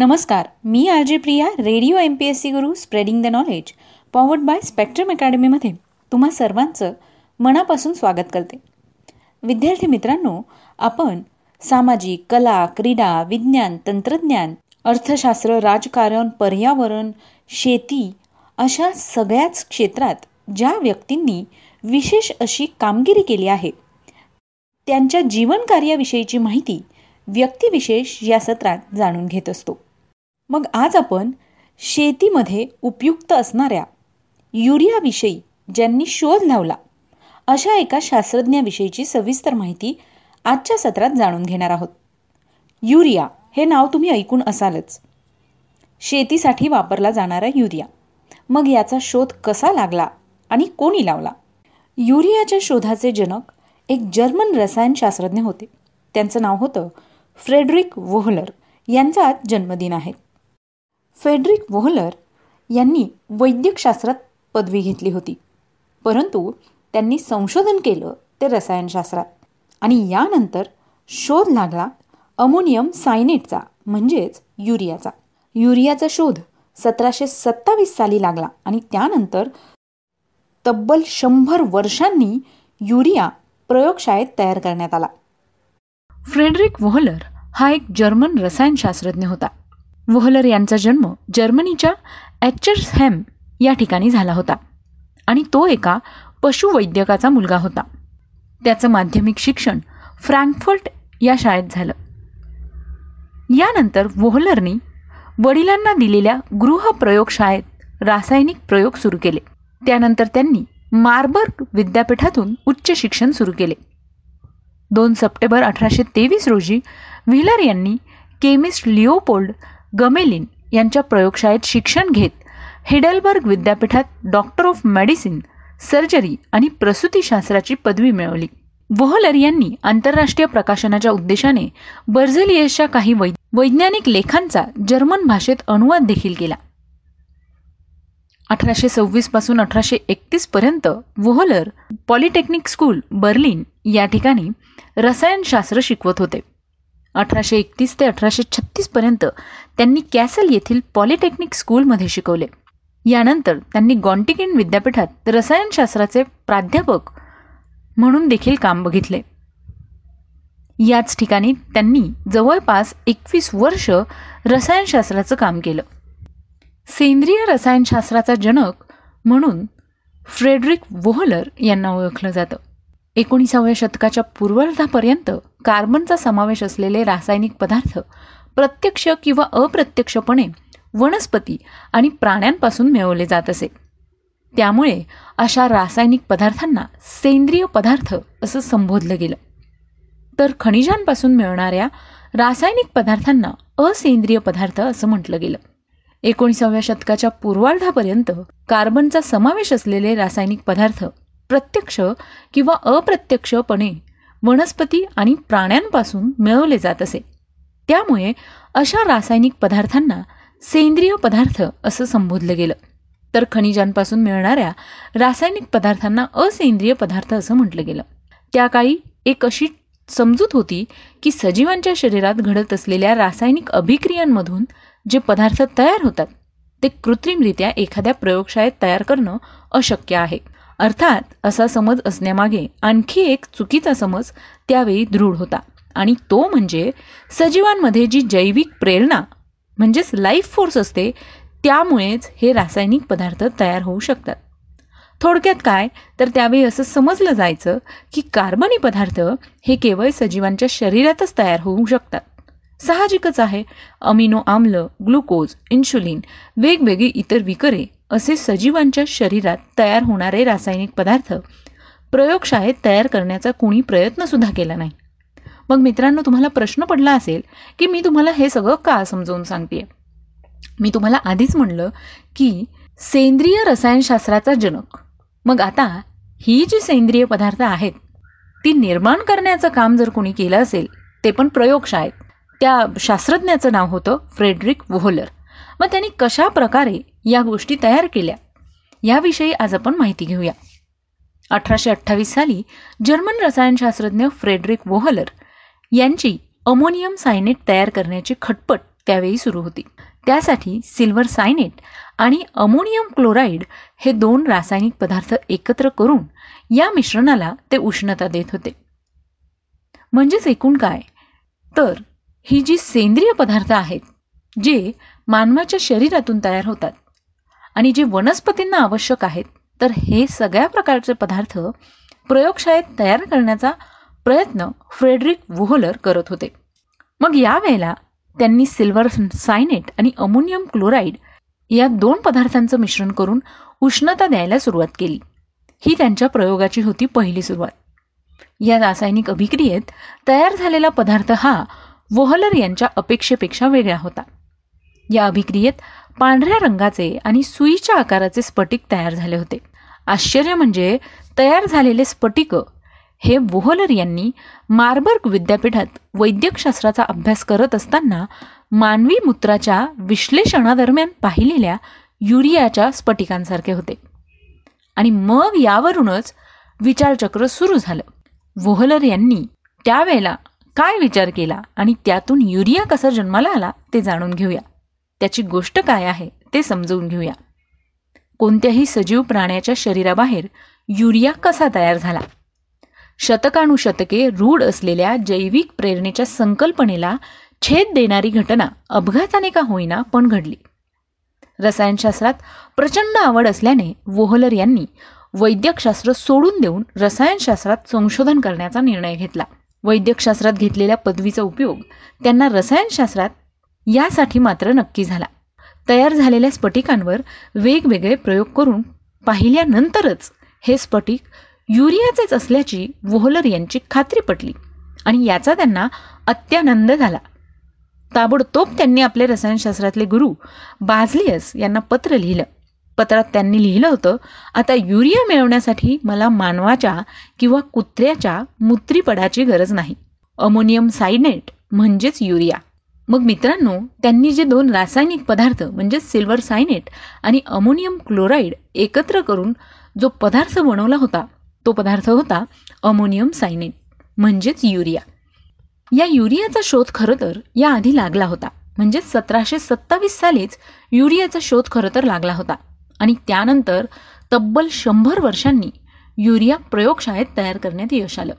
नमस्कार मी R J Priya radio M P S C Guru spreading the knowledge powered by spectrum अकॅडमीमध्ये तुम्हा सर्वांचं मनापासून स्वागत करते. विद्यार्थी मित्रांनो आपण सामाजिक कला क्रीडा विज्ञान तंत्रज्ञान अर्थशास्त्र राजकारण पर्यावरण शेती अशा सगळ्याच क्षेत्रात ज्या व्यक्तींनी विशेष अशी कामगिरी केली आहे त्यांच्या जीवनकार्याविषयीची माहिती व्यक्तिविशेष या सत्रात जाणून घेत असतो. मग आज आपण शेतीमध्ये उपयुक्त असणाऱ्या युरियाविषयी ज्यांनी शोध लावला अशा एका शास्त्रज्ञाविषयीची सविस्तर माहिती आजच्या सत्रात जाणून घेणार आहोत. युरिया हे नाव तुम्ही ऐकून असालच. शेतीसाठी वापरला जाणारा युरिया. मग याचा शोध कसा लागला आणि कोणी लावला? युरियाच्या शोधाचे जनक एक जर्मन रसायनशास्त्रज्ञ होते. त्यांचं नाव होतं फ्रेडरिक वोहलर. यांचा आज जन्मदिन आहे. फेडरिक वोहलर यांनी वैद्यकशास्त्रात पदवी घेतली होती. परंतु त्यांनी संशोधन केलं ते रसायनशास्त्रात आणि यानंतर शोध लागला अमोनियम सायनेटचा म्हणजेच युरियाचा. युरियाचा शोध सतराशे सत्तावीस साली लागला आणि त्यानंतर तब्बल शंभर वर्षांनी युरिया प्रयोगशाळेत तयार करण्यात आला. फ्रेडरिक वोहलर हा एक जर्मन रसायनशास्त्रज्ञ होता. वोहलर यांचा जन्म जर्मनीच्या ॲचर्सहॅम या ठिकाणी झाला होता आणि तो एका पशुवैद्यकाचा मुलगा होता. त्याचं माध्यमिक शिक्षण फ्रँकफर्ट या शाळेत झालं. यानंतर वोहलरनी वडिलांना दिलेल्या गृह प्रयोगशाळेत रासायनिक प्रयोग सुरू केले. त्यानंतर त्यांनी मार्बर्ग विद्यापीठातून उच्च शिक्षण सुरू केले. दोन सप्टेंबर अठराशे तेवीस रोजी व्हिलर यांनी केमिस्ट लिओपोल्ड गमेलिन यांच्या प्रयोगशाळेत शिक्षण घेत हिडलबर्ग विद्यापीठात डॉक्टर ऑफ मेडिसिन सर्जरी आणि प्रसूतीशास्त्राची पदवी मिळवली. वोहलर यांनी आंतरराष्ट्रीय प्रकाशनाच्या उद्देशाने बर्झेलियसच्या काही वैज्ञानिक लेखांचा जर्मन भाषेत अनुवाद देखील केला. अठराशे सव्वीसपासून अठराशे एकतीस पर्यंत वोहलर पॉलिटेक्निक स्कूल बर्लिन या ठिकाणी रसायनशास्त्र शिकवत होते. अठराशे एकतीस ते अठराशे छत्तीसपर्यंत त्यांनी कॅसल येथील पॉलिटेक्निक स्कूलमध्ये शिकवले. यानंतर त्यांनी गॉन्टिकिन विद्यापीठात रसायनशास्त्राचे प्राध्यापक म्हणून देखील काम बघितले. याच ठिकाणी त्यांनी जवळपास एकवीस वर्ष रसायनशास्त्राचं काम केलं. सेंद्रिय रसायनशास्त्राचा जनक म्हणून फ्रेडरिक वोहलर यांना ओळखलं जातं. एकोणीसाव्या शतकाच्या पूर्वार्धापर्यंत कार्बनचा समावेश असलेले रासायनिक पदार्थ प्रत्यक्ष किंवा अप्रत्यक्षपणे वनस्पती आणि प्राण्यांपासून मिळवले जात असे. त्यामुळे अशा रासायनिक पदार्थांना सेंद्रिय पदार्थ असं संबोधलं गेलं. तर खनिजांपासून मिळणाऱ्या रासायनिक पदार्थांना असेंद्रिय पदार्थ असं म्हटलं गेलं. एकोणीसाव्या शतकाच्या पूर्वार्धापर्यंत कार्बनचा समावेश असलेले रासायनिक पदार्थ प्रत्यक्ष किंवा अप्रत्यक्षपणे वनस्पती आणि प्राण्यांपासून मिळवले जात असे. त्यामुळे अशा रासायनिक पदार्थांना सेंद्रिय पदार्थ असं संबोधलं गेलं. तर खनिजांपासून मिळणाऱ्या रासायनिक पदार्थांना असेंद्रिय पदार्थ असं म्हटलं गेलं. त्या काळी एक अशी समजूत होती की सजीवांच्या शरीरात घडत असलेल्या रासायनिक अभिक्रियांमधून जे पदार्थ तयार होतात ते कृत्रिमरित्या एखाद्या प्रयोगशाळेत तयार करणं अशक्य आहे. अर्थात असा समज असण्यामागे आणखी एक चुकीचा समज त्यावेळी दृढ होता. आणि तो म्हणजे सजीवांमध्ये जी जैविक प्रेरणा म्हणजेच लाईफ फोर्स असते त्यामुळेच हे रासायनिक पदार्थ तयार होऊ शकतात. थोडक्यात काय? तर त्यावेळी असं समजलं जायचं की कार्बनी पदार्थ हे केवळ सजीवांच्या शरीरातच तयार होऊ शकतात. साहजिकच आहे. अमिनो आम्ल ग्लुकोज इन्शुलिन वेगवेगळी इतर विकरे असे सजीवांच्या शरीरात तयार होणारे रासायनिक पदार्थ प्रयोगशाळेत तयार करण्याचा कोणी प्रयत्नसुद्धा केला नाही. मग मित्रांनो तुम्हाला प्रश्न पडला असेल की मी तुम्हाला हे सगळं का समजावून सांगते मी तुम्हाला आधीच म्हणलं की सेंद्रिय रसायनशास्त्राचा जनक. मग आता ही जी सेंद्रिय पदार्थ आहेत ती निर्माण करण्याचं काम जर कोणी केलं असेल ते पण प्रयोगशाळेत. त्या शास्त्रज्ञाचं नाव होतं फ्रेडरिक वोहलर. मग त्यांनी कशा प्रकारे या गोष्टी तयार केल्या? याविषयी आज आपण माहिती घेऊया. अठराशे अठ्ठावीस साली जर्मन रसायनशास्त्रज्ञ फ्रेडरिक वोहलर यांची अमोनियम सायनेट तयार करण्याची खटपट त्यावेळी सुरू होती. त्यासाठी सिल्वर सायनेट आणि अमोनियम क्लोराईड हे दोन रासायनिक पदार्थ एकत्र करून या मिश्रणाला ते उष्णता देत होते. म्हणजेच एकूण काय? तर ही जी सेंद्रिय पदार्थ आहेत जे मानवाच्या शरीरातून तयार होतात आणि जे वनस्पतींना आवश्यक आहेत तर हे सगळ्या प्रकारचे पदार्थ प्रयोगशाळेत तयार करण्याचा प्रयत्न फ्रेडरिक वुहोलर करत होते. मग यावेळेला त्यांनी सिल्वर सायनेट आणि अमोनियम क्लोराईड या दोन पदार्थांचं मिश्रण करून उष्णता द्यायला सुरुवात केली. ही त्यांच्या प्रयोगाची होती पहिली सुरुवात. या रासायनिक अभिक्रियेत तयार झालेला पदार्थ हा वोहलर यांच्या अपेक्षेपेक्षा वेगळा होता. या अभिक्रियेत पांढऱ्या रंगाचे आणि सुईच्या आकाराचे स्फटिक तयार झाले होते. आश्चर्य म्हणजे तयार झालेले स्फटिक हे वोहलर यांनी मार्बर्ग विद्यापीठात वैद्यकशास्त्राचा अभ्यास करत असताना मानवी मूत्राच्या विश्लेषणादरम्यान पाहिलेल्या युरियाच्या स्फटिकांसारखे होते. आणि मग यावरूनच विचारचक्र सुरू झालं. वोहलर यांनी त्यावेळेला काय विचार केला आणि त्यातून युरिया कसा जन्माला आला ते जाणून घेऊया. त्याची गोष्ट काय आहे ते समजवून घेऊया. कोणत्याही सजीव प्राण्याच्या शरीराबाहेर युरिया कसा तयार झाला? शतकानुशतके रूढ असलेल्या जैविक प्रेरणेच्या संकल्पनेला छेद देणारी घटना अपघाताने का होईना पण घडली. रसायनशास्त्रात प्रचंड आवड असल्याने वोहलर यांनी वैद्यकशास्त्र सोडून देऊन रसायनशास्त्रात संशोधन करण्याचा निर्णय घेतला. वैद्यकशास्त्रात घेतलेल्या पदवीचा उपयोग त्यांना रसायनशास्त्रात यासाठी मात्र नक्की झाला. तयार झालेल्या स्फटिकांवर वेगवेगळे प्रयोग करून पाहिल्यानंतरच हे स्फटिक युरियाचेच असल्याची वोहलर यांची खात्री पटली आणि याचा त्यांना अत्यानंद झाला. ताबडतोब त्यांनी आपले रसायनशास्त्रातले गुरु बाझलियस यांना पत्र लिहिलं. पत्रात त्यांनी लिहिलं होतं आता युरिया मिळवण्यासाठी मला मानवाच्या किंवा कुत्र्याच्या मूत्रीपडाची गरज नाही. अमोनियम सायनेट म्हणजेच युरिया. मग मित्रांनो त्यांनी जे दोन रासायनिक पदार्थ म्हणजेच सिल्वर सायनेट आणि अमोनियम क्लोराईड एकत्र करून जो पदार्थ बनवला होता तो पदार्थ होता अमोनियम सायनेट म्हणजेच युरिया. या युरियाचा शोध खरं तर याआधी लागला होता म्हणजे सतराशे सत्तावीस सालीच युरियाचा शोध खरं तर लागला होता. आणि त्यानंतर तब्बल शंभर वर्षांनी युरिया प्रयोगशाळेत तयार करण्यात यश आलं.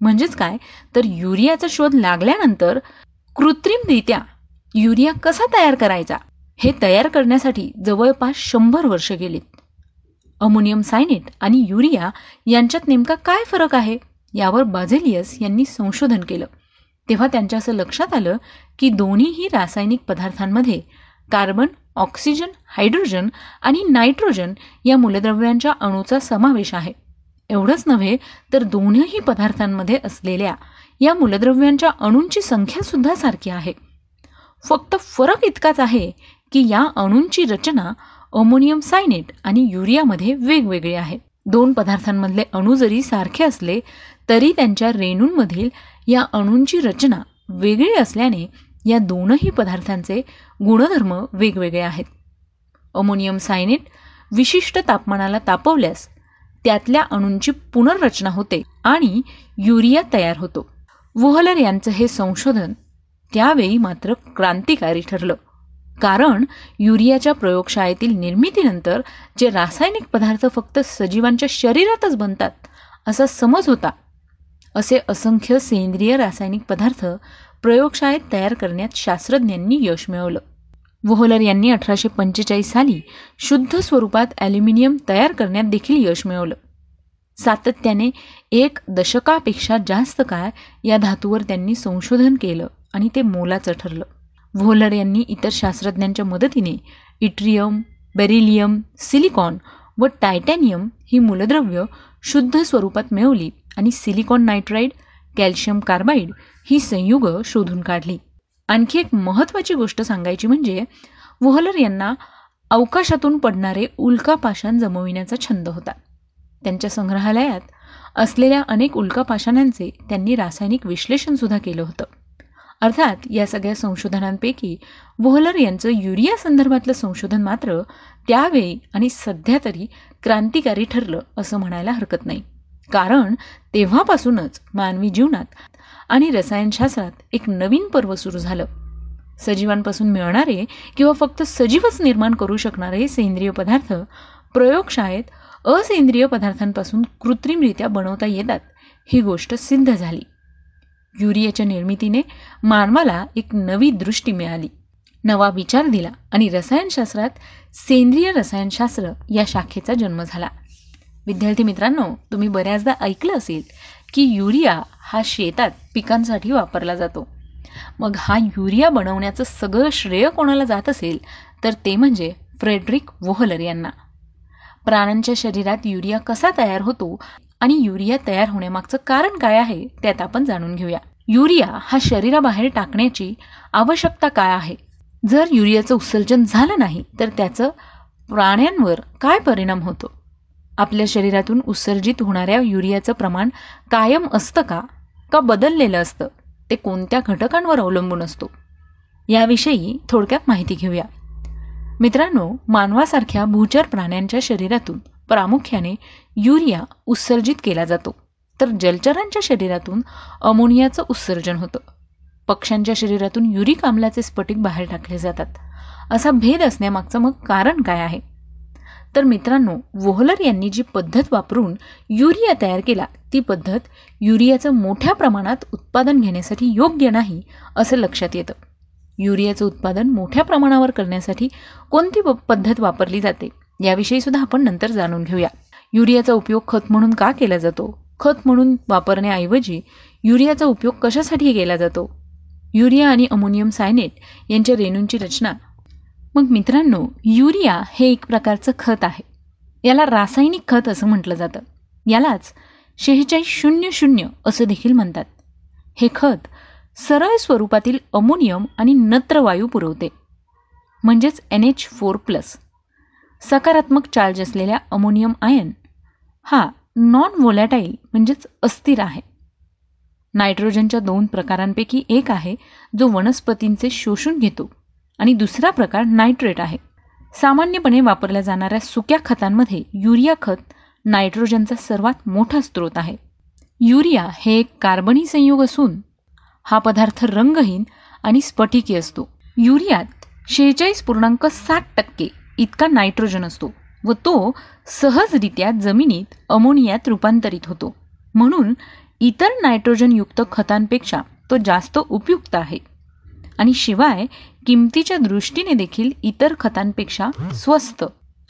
म्हणजेच काय? तर युरियाचा शोध लागल्यानंतर कृत्रिमरित्या युरिया कसा तयार करायचा हे तयार करण्यासाठी जवळपास शंभर वर्ष गेलीत. अमोनियम सायनेट आणि युरिया यांच्यात नेमका काय फरक आहे? यावर बाझेलियस यांनी संशोधन केलं. तेव्हा त्यांच्या असं लक्षात आलं की दोन्हीही रासायनिक पदार्थांमध्ये कार्बन ऑक्सिजन हायड्रोजन आणि नायट्रोजन या मूलद्रव्यांच्या अणूचा समावेश आहे. एवढंच नव्हे तर दोन्ही पदार्थांमध्ये असलेल्या या मूलद्रव्यांच्या अणूंची संख्यासुद्धा सारखी आहे. फक्त फरक इतकाच आहे की या अणूंची रचना अमोनियम सायनेट आणि युरियामध्ये वेगवेगळी आहे. दोन पदार्थांमधले अणू जरी सारखे असले तरी त्यांच्या रेणूंमधील या अणूंची रचना वेगळी असल्याने या दोनही पदार्थांचे गुणधर्म वेगवेगळे आहेत. अमोनियम सायनेट विशिष्ट तापमानाला तापवल्यास त्यातल्या अणूंची पुनर्रचना होते आणि युरिया तयार होतो. वोहलर यांचं हे संशोधन त्यावेळी मात्र क्रांतिकारी ठरलं. कारण युरियाच्या प्रयोगशाळेतील निर्मितीनंतर जे रासायनिक पदार्थ फक्त सजीवांच्या शरीरातच बनतात असा समज होता. असे असंख्य सेंद्रिय रासायनिक पदार्थ प्रयोगशाळेत तयार करण्यात शास्त्रज्ञांनी यश मिळवलं. वोहलर यांनी अठराशे पंचेचाळीस साली शुद्ध स्वरूपात ॲल्युमिनियम तयार करण्यात देखील यश मिळवलं. सातत्याने एक दशकापेक्षा जास्त काळ या धातूवर त्यांनी संशोधन केलं आणि ते मोलाचं ठरलं. व्होलर यांनी इतर शास्त्रज्ञांच्या मदतीने इट्रियम बेरिलियम सिलिकॉन व टायटॅनियम ही मूलद्रव्य शुद्ध स्वरूपात मिळवली आणि सिलिकॉन नायट्राईड कॅल्शियम कार्बाईड ही संयुग शोधून काढली. आणखी एक महत्त्वाची गोष्ट सांगायची म्हणजे वोहलर यांना अवकाशातून पडणारे उल्कापाषाण जमविण्याचा छंद होता. त्यांच्या संग्रहालयात असलेल्या अनेक उल्कापाषाणांचे त्यांनी रासायनिक विश्लेषण सुद्धा केलं होतं. अर्थात या सगळ्या संशोधनांपैकी वोहलर यांचं युरिया संदर्भातलं संशोधन मात्र त्यावेळी आणि सध्या तरी क्रांतिकारी ठरलं असं म्हणायला हरकत नाही. कारण तेव्हापासूनच मानवी जीवनात आणि रसायनशास्त्रात एक नवीन पर्व सुरू झालं. सजीवांपासून मिळणारे किंवा फक्त सजीवच निर्माण करू शकणारे सेंद्रिय पदार्थ प्रयोगशाळेत असेंद्रिय पदार्थांपासून कृत्रिमरित्या बनवता येतात ही गोष्ट सिद्ध झाली. युरियाच्या निर्मितीने मानवाला एक नवी दृष्टी मिळाली. नवा विचार दिला आणि रसायनशास्त्रात सेंद्रिय रसायनशास्त्र या शाखेचा जन्म झाला. विद्यार्थी मित्रांनो तुम्ही बऱ्याचदा ऐकलं असेल की युरिया हा शेतात पिकांसाठी वापरला जातो. मग हा युरिया बनवण्याचं सगळं श्रेय कोणाला जात असेल तर ते म्हणजे फ्रेडरिक वोहलर यांना. प्राण्यांच्या शरीरात युरिया कसा तयार होतो आणि युरिया तयार होण्यामागचं कारण काय आहे त्यात आपण जाणून घेऊया. युरिया हा शरीराबाहेर टाकण्याची आवश्यकता काय आहे? जर युरियाचं उत्सर्जन झालं नाही तर त्याचं प्राण्यांवर काय परिणाम होतो? आपल्या शरीरातून उत्सर्जित होणाऱ्या युरियाचं प्रमाण कायम असतं का? का बदललेलं असतं? ते कोणत्या घटकांवर अवलंबून असतो? याविषयी थोडक्यात माहिती घेऊया. मित्रांनो मानवासारख्या भूचर प्राण्यांच्या शरीरातून प्रामुख्याने युरिया उत्सर्जित केला जातो. तर जलचरांच्या शरीरातून अमोनियाचं उत्सर्जन होतं. पक्ष्यांच्या शरीरातून युरिक आम्लाचे स्फटिक बाहेर टाकले जातात. असा भेद असण्यामागचं मग कारण काय आहे? तर मित्रांनो वोहलर यांनी जी पद्धत वापरून युरिया तयार केला ती पद्धत युरियाचं मोठ्या प्रमाणात उत्पादन घेण्यासाठी योग्य नाही असं लक्षात येतं. युरियाचं उत्पादन मोठ्या प्रमाणावर करण्यासाठी कोणती पद्धत वापरली जाते याविषयी सुद्धा आपण नंतर जाणून घेऊया. युरियाचा उपयोग खत म्हणून का केला जातो? खत म्हणून वापरण्याऐवजी युरियाचा उपयोग कशासाठी केला जातो? युरिया आणि अमोनियम सायनेट यांच्या रेणूंची रचना मग मित्रांनो युरिया हे एक प्रकारचं खत आहे. याला रासायनिक खत असं म्हटलं जातं. यालाच शेहेचाळीस शून्य शून्य असं देखील म्हणतात. हे खत सरळ स्वरूपातील अमोनियम आणि नत्रवायू पुरवते. म्हणजेच एन एच फोर प्लस. सकारात्मक चार्ज असलेल्या अमोनियम आयन हा नॉन व्होलॅटाईल म्हणजेच अस्थिर आहे. नायट्रोजनच्या दोन प्रकारांपैकी एक आहे जो वनस्पतींचे शोषून घेतो. आणि दुसरा प्रकार नायट्रेट आहे. सामान्यपणे वापरल्या जाणाऱ्या सुक्या खतांमध्ये युरिया खत नायट्रोजनचा सर्वात मोठा स्रोत आहे. युरिया हे एक कार्बनी संयोग असून हा पदार्थ रंगहीन आणि स्फटिकी असतो. युरियात शेहेचाळीस पूर्णांक सात टक्के इतका नायट्रोजन असतो व तो सहजरित्या जमिनीत अमोनियात रूपांतरित होतो. म्हणून इतर नायट्रोजनयुक्त खतांपेक्षा तो जास्त उपयुक्त आहे. आणि शिवाय किमतीच्या दृष्टीने देखील इतर खतांपेक्षा स्वस्त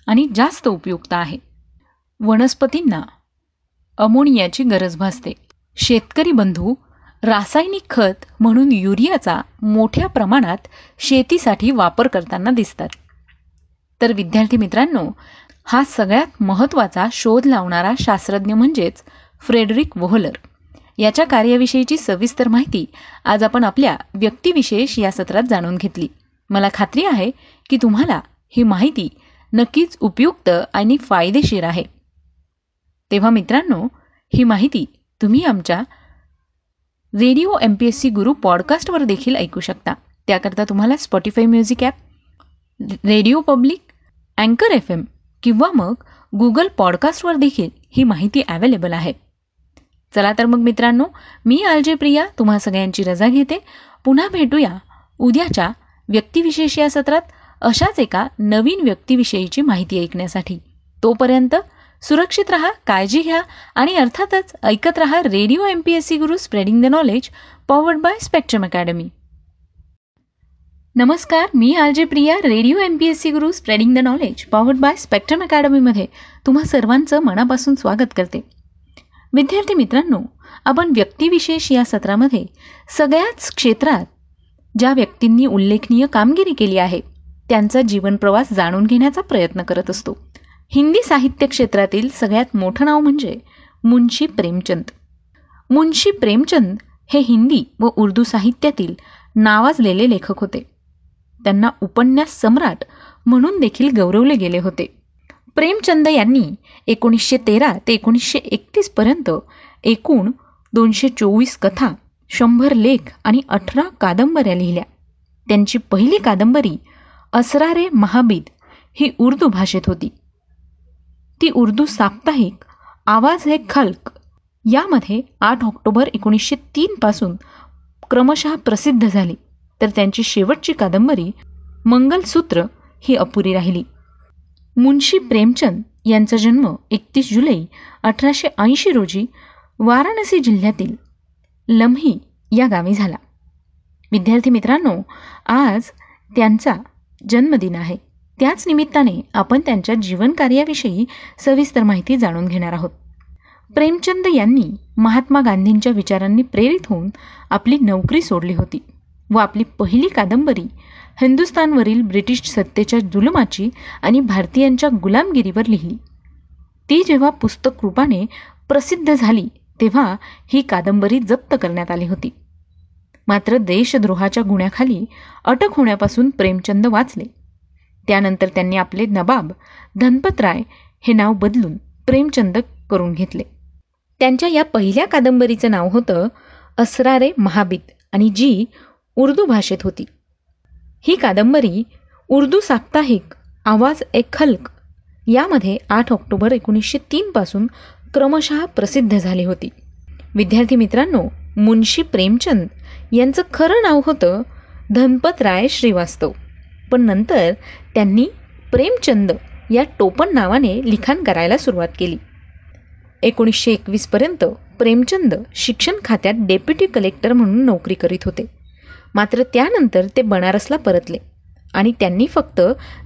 आणि जास्त उपयुक्त आहे. वनस्पतींना अमोनियाची गरज भासते. शेतकरी बंधू रासायनिक खत म्हणून युरियाचा मोठ्या प्रमाणात शेतीसाठी वापर करताना दिसतात. तर विद्यार्थी मित्रांनो हा सगळ्यात महत्त्वाचा शोध लावणारा शास्त्रज्ञ म्हणजेच फ्रेडरिक वोहलर. याच्या कार्याविषयीची सविस्तर माहिती आज आपण आपल्या व्यक्तिविशेष या सत्रात जाणून घेतली. मला खात्री आहे की तुम्हाला ही माहिती नक्कीच उपयुक्त आणि फायदेशीर आहे. तेव्हा मित्रांनो ही माहिती तुम्ही आमच्या radio M P S C Guru पॉडकास्टवर देखील ऐकू शकता. त्याकरता तुम्हाला Spotify music app radio public अँकर एफ एम किंवा मग गुगल पॉडकास्टवर देखील ही माहिती अवेलेबल आहे. चला तर मग मित्रांनो मी आलजे प्रिया तुम्हा सगळ्यांची रजा घेते. पुन्हा भेटूया उद्याच्या व्यक्तिविशेष या सत्रात अशाच एका नवीन व्यक्तीविषयीची माहिती ऐकण्यासाठी. तोपर्यंत सुरक्षित रहा काळजी घ्या आणि अर्थातच ऐकत रहा radio M P S C Guru spreading the knowledge powered by spectrum academy. नमस्कार मी R J Priya radio M P S C Guru spreading the knowledge powered by spectrum अकॅडमीमध्ये तुम्हा सर्वांचं मनापासून स्वागत करते. विद्यार्थी मित्रांनो आपण व्यक्तिविशेष या सत्रामध्ये सगळ्याच क्षेत्रात ज्या व्यक्तींनी उल्लेखनीय कामगिरी केली आहे त्यांचा जीवनप्रवास जाणून घेण्याचा प्रयत्न करत असतो. हिंदी साहित्य क्षेत्रातील सगळ्यात मोठं नाव म्हणजे मुंशी प्रेमचंद. मुंशी प्रेमचंद हे हिंदी व उर्दू साहित्यातील नावाजलेले लेखक होते. त्यांना उपन्यास सम्राट म्हणून देखील गौरवले गेले होते. प्रेमचंद यांनी एकोणीसशे तेरा ते एकोणीसशे एकतीसपर्यंत एकूण दोनशे चोवीस कथा शंभर लेख आणि अठरा कादंबऱ्या लिहिल्या. त्यांची पहिली कादंबरी असरारे महाबीद ही उर्दू भाषेत होती. ती उर्दू साप्ताहिक आवाज हे खल्क यामध्ये आठ ऑक्टोबर एकोणीसशे तीनपासून क्रमशः प्रसिद्ध झाली. तर त्यांची शेवटची कादंबरी मंगलसूत्र ही अपुरी राहिली. मुन्शी प्रेमचंद यांचा जन्म एकतीस जुलै अठराशे ऐंशी रोजी वाराणसी जिल्ह्यातील लम्ही या गावी झाला. विद्यार्थी मित्रांनो आज त्यांचा जन्मदिन आहे. त्याच निमित्ताने आपण त्यांच्या जीवनकार्याविषयी सविस्तर माहिती जाणून घेणार आहोत. प्रेमचंद यांनी महात्मा गांधींच्या विचारांनी प्रेरित होऊन आपली नोकरी सोडली होती व आपली पहिली कादंबरी हिंदुस्थानवरील ब्रिटिश सत्तेच्या जुलुमाची आणि भारतीयांच्या गुलामगिरीवर लिहिली. ती जेव्हा पुस्तक रूपाने प्रसिद्ध झाली तेव्हा ही कादंबरी जप्त करण्यात आली होती. मात्र देशद्रोहाच्या गुन्ह्याखाली अटक होण्यापासून प्रेमचंद वाचले. त्यानंतर त्यांनी आपले नबाब धनपतराय हे नाव बदलून प्रेमचंद करून घेतले. त्यांच्या या पहिल्या कादंबरीचं नाव होतं असरारे महाबीत आणि जी उर्दू भाषेत होती. ही कादंबरी उर्दू साप्ताहिक आवाज एक खल्क यामध्ये आठ ऑक्टोबर एकोणीसशे तीनपासून क्रमशः प्रसिद्ध झाली होती. विद्यार्थी मित्रांनो मुन्शी प्रेमचंद यांचं खरं नाव होतं धनपतराय श्रीवास्तव. पण नंतर त्यांनी प्रेमचंद या टोपण नावाने लिखाण करायला सुरुवात केली. एकोणीसशे एकवीसपर्यंत प्रेमचंद शिक्षण खात्यात डेप्युटी कलेक्टर म्हणून नोकरी करीत होते. मात्र त्यानंतर ते बनारसला परतले. आणि त्यांनी फक्त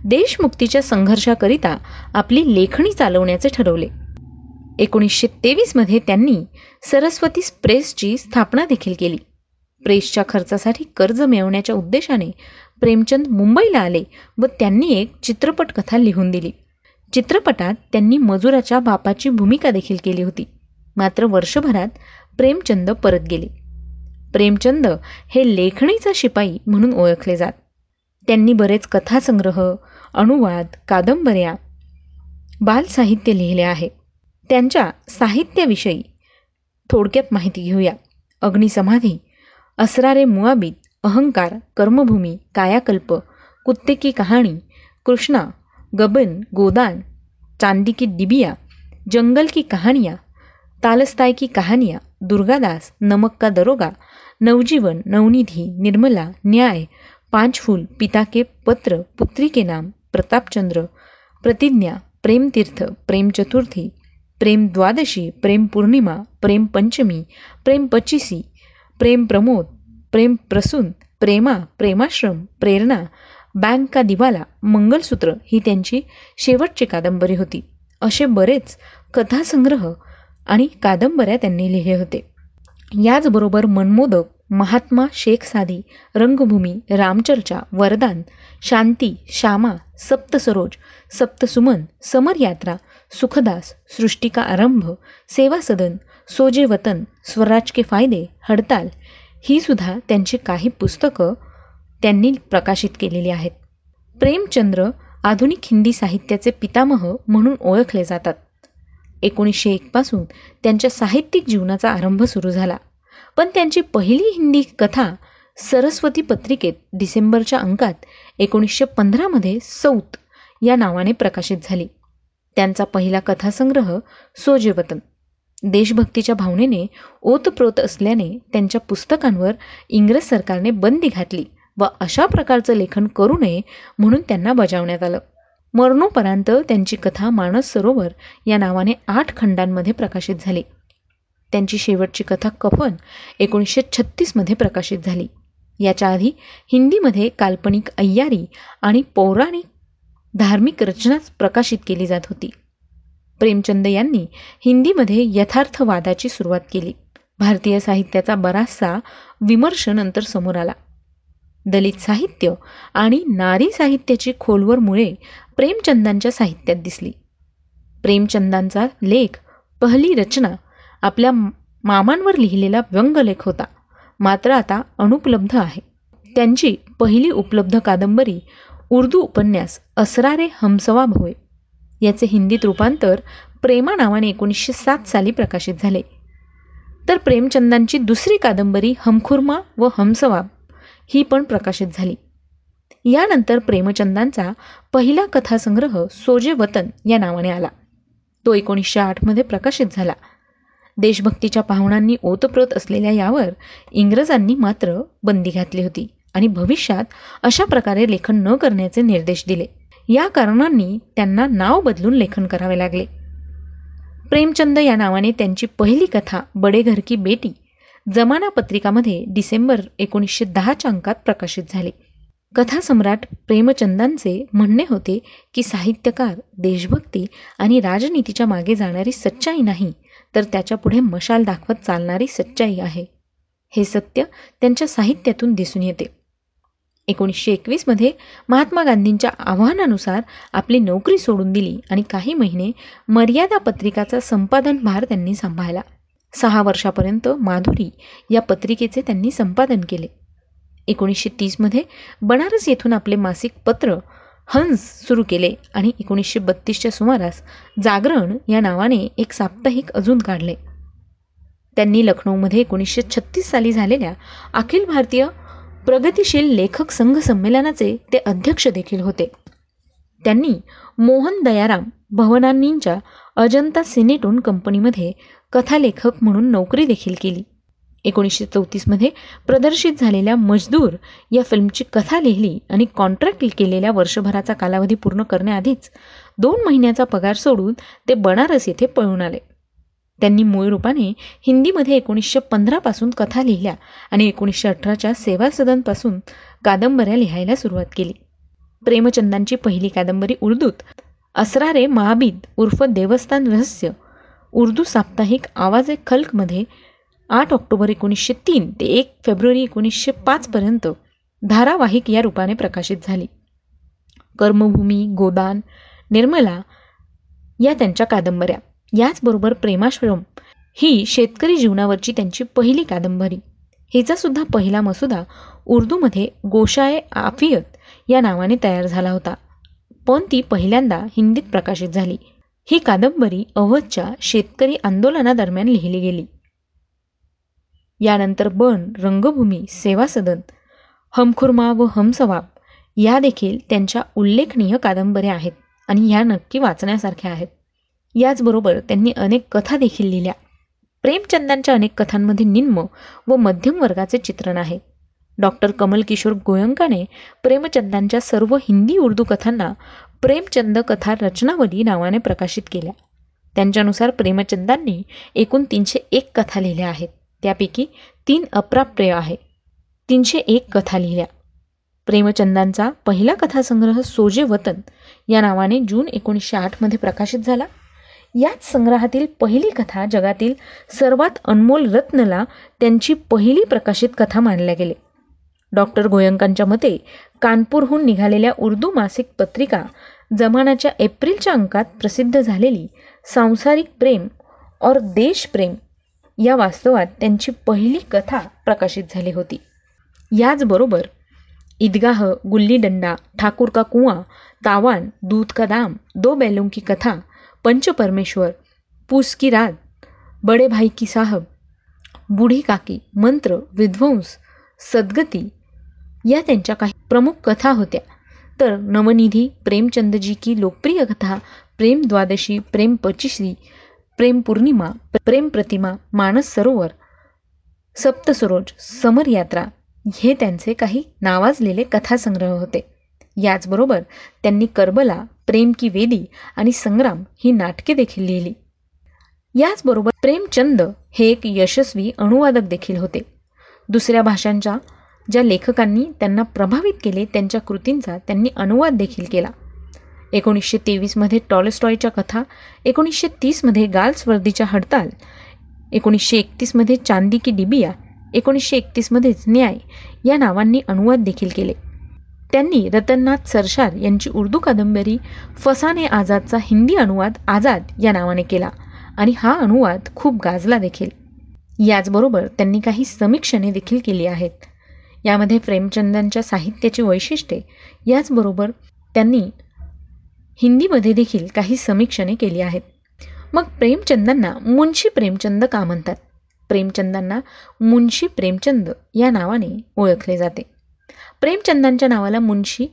देशमुक्तीच्या संघर्षाकरिता आपली लेखणी चालवण्याचे ठरवले. एकोणीसशे तेवीसमध्ये त्यांनी सरस्वती प्रेसची स्थापना देखील केली. प्रेसच्या खर्चासाठी कर्ज मिळवण्याच्या उद्देशाने प्रेमचंद मुंबईला आले व त्यांनी एक चित्रपट कथा लिहून दिली. चित्रपटात त्यांनी मजुराच्या बापाची भूमिका देखील केली होती. मात्र वर्षभरात प्रेमचंद परत गेले. प्रेमचंद हे लेखणीचा शिपाई म्हणून ओळखले जात. त्यांनी बरेच कथासंग्रह अनुवाद कादंबऱ्या बालसाहित्य लिहिले आहे. त्यांच्या साहित्याविषयी थोडक्यात माहिती घेऊया. अग्निसमाधी असरारे मुआबीत अहंकार कर्मभूमी कायाकल्प कुत्ते की कहाणी कृष्णा गबन गोदान चांदी की डिबिया जंगल की कहाणिया तालस्ताय की कहाणिया दुर्गादास नमक का दरोगा नवजीवन नवनिधि निर्मला न्याय पांच फूल पिता के पत्र पुत्री के नाम प्रतापचंद्र प्रतिज्ञा प्रेम तीर्थ प्रेम चतुर्थी प्रेम द्वादशी प्रेम पौर्णिमा प्रेम पंचमी प्रेम पचिसी प्रेम प्रमोद प्रेम प्रसून प्रेमा प्रेमाश्रम प्रेरणा बँक का दिवाला मंगलसूत्र ही त्यांची शेवटची कादंबरी होती. असे बरेच कथासंग्रह आणि कादंबऱ्या त्यांनी लिहिले होते. याचबरोबर मनमोदक महात्मा शेख साधी रंगभूमी रामचर्चा वरदान शांती श्यामा सप्तसरोज सप्तसुमन समरयात्रा सुखदास सृष्टिका आरंभ सेवा सदन सोजे वतन स्वराज के फायदे हडताल ही सुद्धा त्यांची काही पुस्तकं त्यांनी प्रकाशित केलेली आहेत. प्रेमचंद्र आधुनिक हिंदी साहित्याचे पितामह म्हणून ओळखले जातात. एकोणीसशे एकपासून त्यांच्या साहित्यिक जीवनाचा आरंभ सुरू झाला. पण त्यांची पहिली हिंदी कथा सरस्वती पत्रिकेत डिसेंबरच्या अंकात एकोणीसशे पंधरामध्ये सौत या नावाने प्रकाशित झाली. त्यांचा पहिला कथासंग्रह सोजेवतन. देशभक्तीच्या भावनेने ओतप्रोत असल्याने त्यांच्या पुस्तकांवर इंग्रज सरकारने बंदी घातली व अशा प्रकारचं लेखन करू नये म्हणून त्यांना बजावण्यात आलं. मरणोपरांत त्यांची कथा मानस सरोवर या नावाने आठ खंडांमध्ये प्रकाशित झाली. त्यांची शेवटची कथा कफन एकोणीसशे छत्तीसमध्ये प्रकाशित झाली. याच्या आधी हिंदीमध्ये काल्पनिक अय्यारी आणि पौराणिक धार्मिक रचनाच प्रकाशित केली जात होती. प्रेमचंद यांनी हिंदीमध्ये यथार्थवादाची सुरुवात केली. भारतीय साहित्याचा बराचसा विमर्श नंतर समोर आला. दलित साहित्य आणि नारी साहित्याची खोलवर मुळे प्रेमचंदांच्या साहित्यात दिसली. प्रेमचंदांचा लेख पहिली रचना आपल्या मामांवर लिहिलेला व्यंगलेख होता. मात्र आता अनुपलब्ध आहे. त्यांची पहिली उपलब्ध कादंबरी उर्दू उपन्यास असरारे हमसवाब होय याचे हिंदीत रूपांतर प्रेमा नावाने एकोणीसशे सात साली प्रकाशित झाले. तर प्रेमचंदांची दुसरी कादंबरी हमखुर्मा व हमसवाब ही पण प्रकाशित झाली. यानंतर प्रेमचंदांचा पहिला कथासंग्रह सोजे वतन या नावाने आला. तो एकोणीसशे आठमध्ये प्रकाशित झाला. देशभक्तीच्या पाहुणांनी ओतप्रोत असलेल्या यावर इंग्रजांनी मात्र बंदी घातली होती आणि भविष्यात अशा प्रकारे लेखन न करण्याचे निर्देश दिले. या कारणांनी त्यांना नाव बदलून लेखन करावे लागले. प्रेमचंद या नावाने त्यांची पहिली कथा बडे घर की बेटी जमाना पत्रिकामध्ये डिसेंबर एकोणीसशे दहाच्या अंकात प्रकाशित झाली. कथासम्राट प्रेमचंदांचे म्हणणे होते की साहित्यकार देशभक्ती आणि राजनीतीच्या मागे जाणारी सच्चाई नाही तर त्याच्या पुढे मशाल दाखवत चालणारी सच्चाई आहे. हे सत्य त्यांच्या साहित्यातून दिसून येते. एकोणीसशे एकवीसमध्ये महात्मा गांधींच्या आव्हानानुसार आपली नोकरी सोडून दिली आणि काही महिने मर्यादा पत्रिकाचा संपादन भार त्यांनी सांभाळला. सहा वर्षापर्यंत माधुरी या पत्रिकेचे त्यांनी संपादन केले. एकोणीसशे तीसमध्ये बनारस येथून आपले मासिक पत्र हंस सुरू केले आणि एकोणीसशे बत्तीसच्या सुमारास जागरण या नावाने एक साप्ताहिक अजून काढले. त्यांनी लखनौमध्ये एकोणीसशे छत्तीस साली झालेल्या अखिल भारतीय प्रगतिशील लेखक संघ संमेलनाचे ते अध्यक्ष देखील होते. त्यांनी मोहन दयाराम भवनांनींच्या अजंता सिनेटोन कंपनीमध्ये कथालेखक म्हणून नोकरी देखील केली. एकोणीसशे चौतीसमध्ये प्रदर्शित झालेल्या मजदूर या फिल्मची कथा लिहिली आणि कॉन्ट्रॅक्ट केलेल्या वर्षभराचा कालावधी पूर्ण करण्याआधीच दोन महिन्याचा पगार सोडून ते बनारस येथे पळून आले. त्यांनी मूळ रूपाने हिंदीमध्ये एकोणीसशे पंधरापासून कथा लिहिल्या आणि एकोणीसशे अठराच्या सेवा सदनपासून कादंबऱ्या लिहायला सुरुवात केली. प्रेमचंदांची पहिली कादंबरी उर्दूत असरारे महाबीद उर्फ देवस्थान रहस्य उर्दू साप्ताहिक आवाज ए खल्कमध्ये आठ ऑक्टोबर एकोणीसशे तीन ते एक फेब्रुवारी एकोणीसशे पाचपर्यंत धारावाहिक या रूपाने प्रकाशित झाली. कर्मभूमी गोदान निर्मला या त्यांच्या कादंबऱ्या. याचबरोबर प्रेमाश्रम ही शेतकरी जीवनावरची त्यांची पहिली कादंबरी. हिचासुद्धा पहिला मसुदा उर्दूमध्ये गोशाए आफियत या नावाने तयार झाला होता. पण ती पहिल्यांदा हिंदीत प्रकाशित झाली. ही कादंबरी अवधच्या शेतकरी आंदोलनादरम्यान लिहिली गेली. यानंतर बन रंगभूमी सेवा सदन हमखुर्मा व हमसवाब या देखील त्यांच्या उल्लेखनीय कादंबऱ्या आहेत आणि ह्या नक्की वाचण्यासारख्या आहेत. याचबरोबर त्यांनी अनेक कथा देखील लिहिल्या. प्रेमचंदांच्या अनेक कथांमध्ये निम्न व मध्यम वर्गाचे चित्रण आहे. डॉक्टर कमल किशोर गोयंकाने प्रेमचंदांच्या सर्व हिंदी उर्दू कथांना प्रेमचंद कथा रचनावली नावाने प्रकाशित केल्या. त्यांच्यानुसार प्रेमचंदांनी एकूण तीनशे एक कथा लिहिल्या आहेत. त्यापैकी तीन अप्राप्य आहे. तीनशे एक कथा लिहिल्या. प्रेमचंदांचा पहिला कथासंग्रह सोजे वतन या नावाने जून एकोणीसशे आठमध्ये प्रकाशित झाला. याच संग्रहातील पहिली कथा जगातील सर्वात अनमोल रत्नला त्यांची पहिली प्रकाशित कथा मानल्या गेले. डॉक्टर गोयंकांच्या मते कानपूरहून निघालेल्या उर्दू मासिक पत्रिका जमानाच्या एप्रिलच्या अंकात प्रसिद्ध झालेली सांसारिक प्रेम और देशप्रेम या वास्तवात त्यांची पहिली कथा प्रकाशित झाली होती. याचबरोबर ईदगाह गुल्ली डंडा ठाकूर का कुआं तावान दूध का दाम दो बैलों की कथा पंचपरमेश्वर पूस की रात बडे भाई की साहब बुढी काकी मंत्र विध्वंस सद्गती या त्यांच्या काही प्रमुख कथा होत्या. तर नवनिधी प्रेमचंदजी की लोकप्रिय कथा प्रेम द्वादशी प्रेम पचिशी प्रेम पौर्णिमा प्रेम प्रतिमा मानस सरोवर सप्तसरोज समर यात्रा हे त्यांचे काही नावाजलेले कथासंग्रह होते. याचबरोबर त्यांनी करबला प्रेम की वेदी आणि संग्राम ही नाटके देखील लिहिली. याचबरोबर प्रेमचंद हे एक यशस्वी अनुवादक देखील होते. दुसऱ्या भाषांच्या ज्या लेखकांनी त्यांना प्रभावित केले त्यांच्या कृतींचा त्यांनी अनुवाद देखील केला. एकोणीसशे तेवीसमध्ये टॉलस्टॉयच्या कथा एकोणीसशे तीसमध्ये गाल्सवर्दीच्या हडताल एकोणीसशे एकतीसमध्ये चांदी की डिबिया एकोणीसशे एकतीसमध्येच न्याय या नावांनी अनुवाद देखील केले. त्यांनी रतननाथ सरशार यांची उर्दू कादंबरी फसाने आझादचा हिंदी अनुवाद आझाद या नावाने केला आणि हा अनुवाद खूप गाजला देखील. याचबरोबर त्यांनी काही समीक्षणे देखील केली आहेत. यामध्ये प्रेमचंदांच्या साहित्याची वैशिष्ट्ये याचबरोबर त्यांनी हिंदीमध्ये देखील काही समीक्षणे केली आहेत. मग प्रेमचंदांना मुंशी प्रेमचंद का म्हणतात? प्रेमचंदांना मुंशी प्रेमचंद या नावाने ओळखले जाते. प्रेमचंदांच्या नावाला मुंशी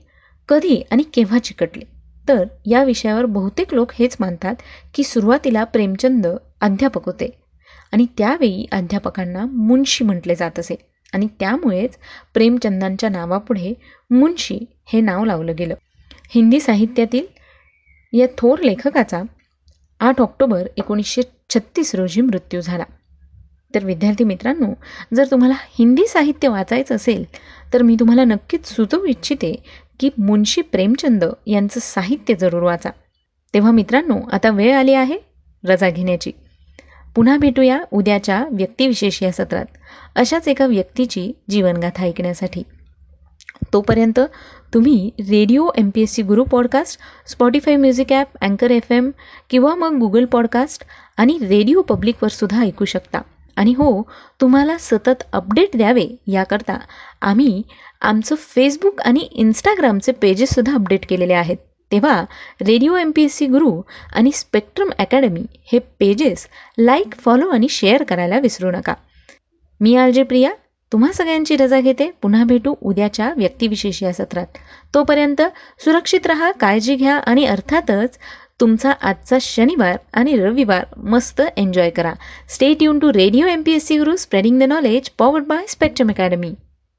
कधी आणि केव्हा चिकटले? तर या विषयावर बहुतेक लोक हेच मानतात की सुरुवातीला प्रेमचंद अध्यापक होते आणि त्यावेळी अध्यापकांना मुंशी म्हटले जात असे आणि त्यामुळेच प्रेमचंदांच्या नावापुढे मुंशी हे नाव लावलं गेलं. हिंदी साहित्यातील या थोर लेखकाचा आठ ऑक्टोबर एकोणीसशे छत्तीस रोजी मृत्यू झाला. तर विद्यार्थी मित्रांनो जर तुम्हाला हिंदी साहित्य वाचायचं असेल तर मी तुम्हाला नक्कीच सुचवू इच्छिते की मुन्शी प्रेमचंद यांचं साहित्य जरूर वाचा. तेव्हा मित्रांनो आता वेळ आली आहे रजा घेण्याची. पुन्हा भेटूया उद्याच्या व्यक्तिविशेष या सत्रात. अशाच एका व्यक्तीची जीवनगाथा ऐकण्यासाठी. तोपर्यंत तुम्ही radio M P S C Guru podcast Spotify music app अँकर एफ एम किंवा मग गुगल पॉडकास्ट आणि रेडिओ पब्लिकवर सुद्धा ऐकू शकता. आणि हो तुम्हाला सतत अपडेट द्यावे याकरता आम्ही आमचं फेसबुक आणि इंस्टाग्रामचे पेजेससुद्धा अपडेट केलेले आहेत. तेव्हा radio M P S C Guru आणि स्पेक्ट्रम अकॅडमी हे पेजेस लाईक फॉलो आणि शेअर करायला विसरू नका. मी आर जे प्रिया तुम्हा सगळ्यांची रजा घेते. पुन्हा भेटू उद्याच्या व्यक्तिविशेष या सत्रात. तोपर्यंत सुरक्षित रहा काळजी घ्या आणि अर्थातच तुमचा आजचा शनिवार आणि रविवार मस्त एन्जॉय करा. Stay tune to radio M P S C Guru spreading the knowledge powered by spectrum academy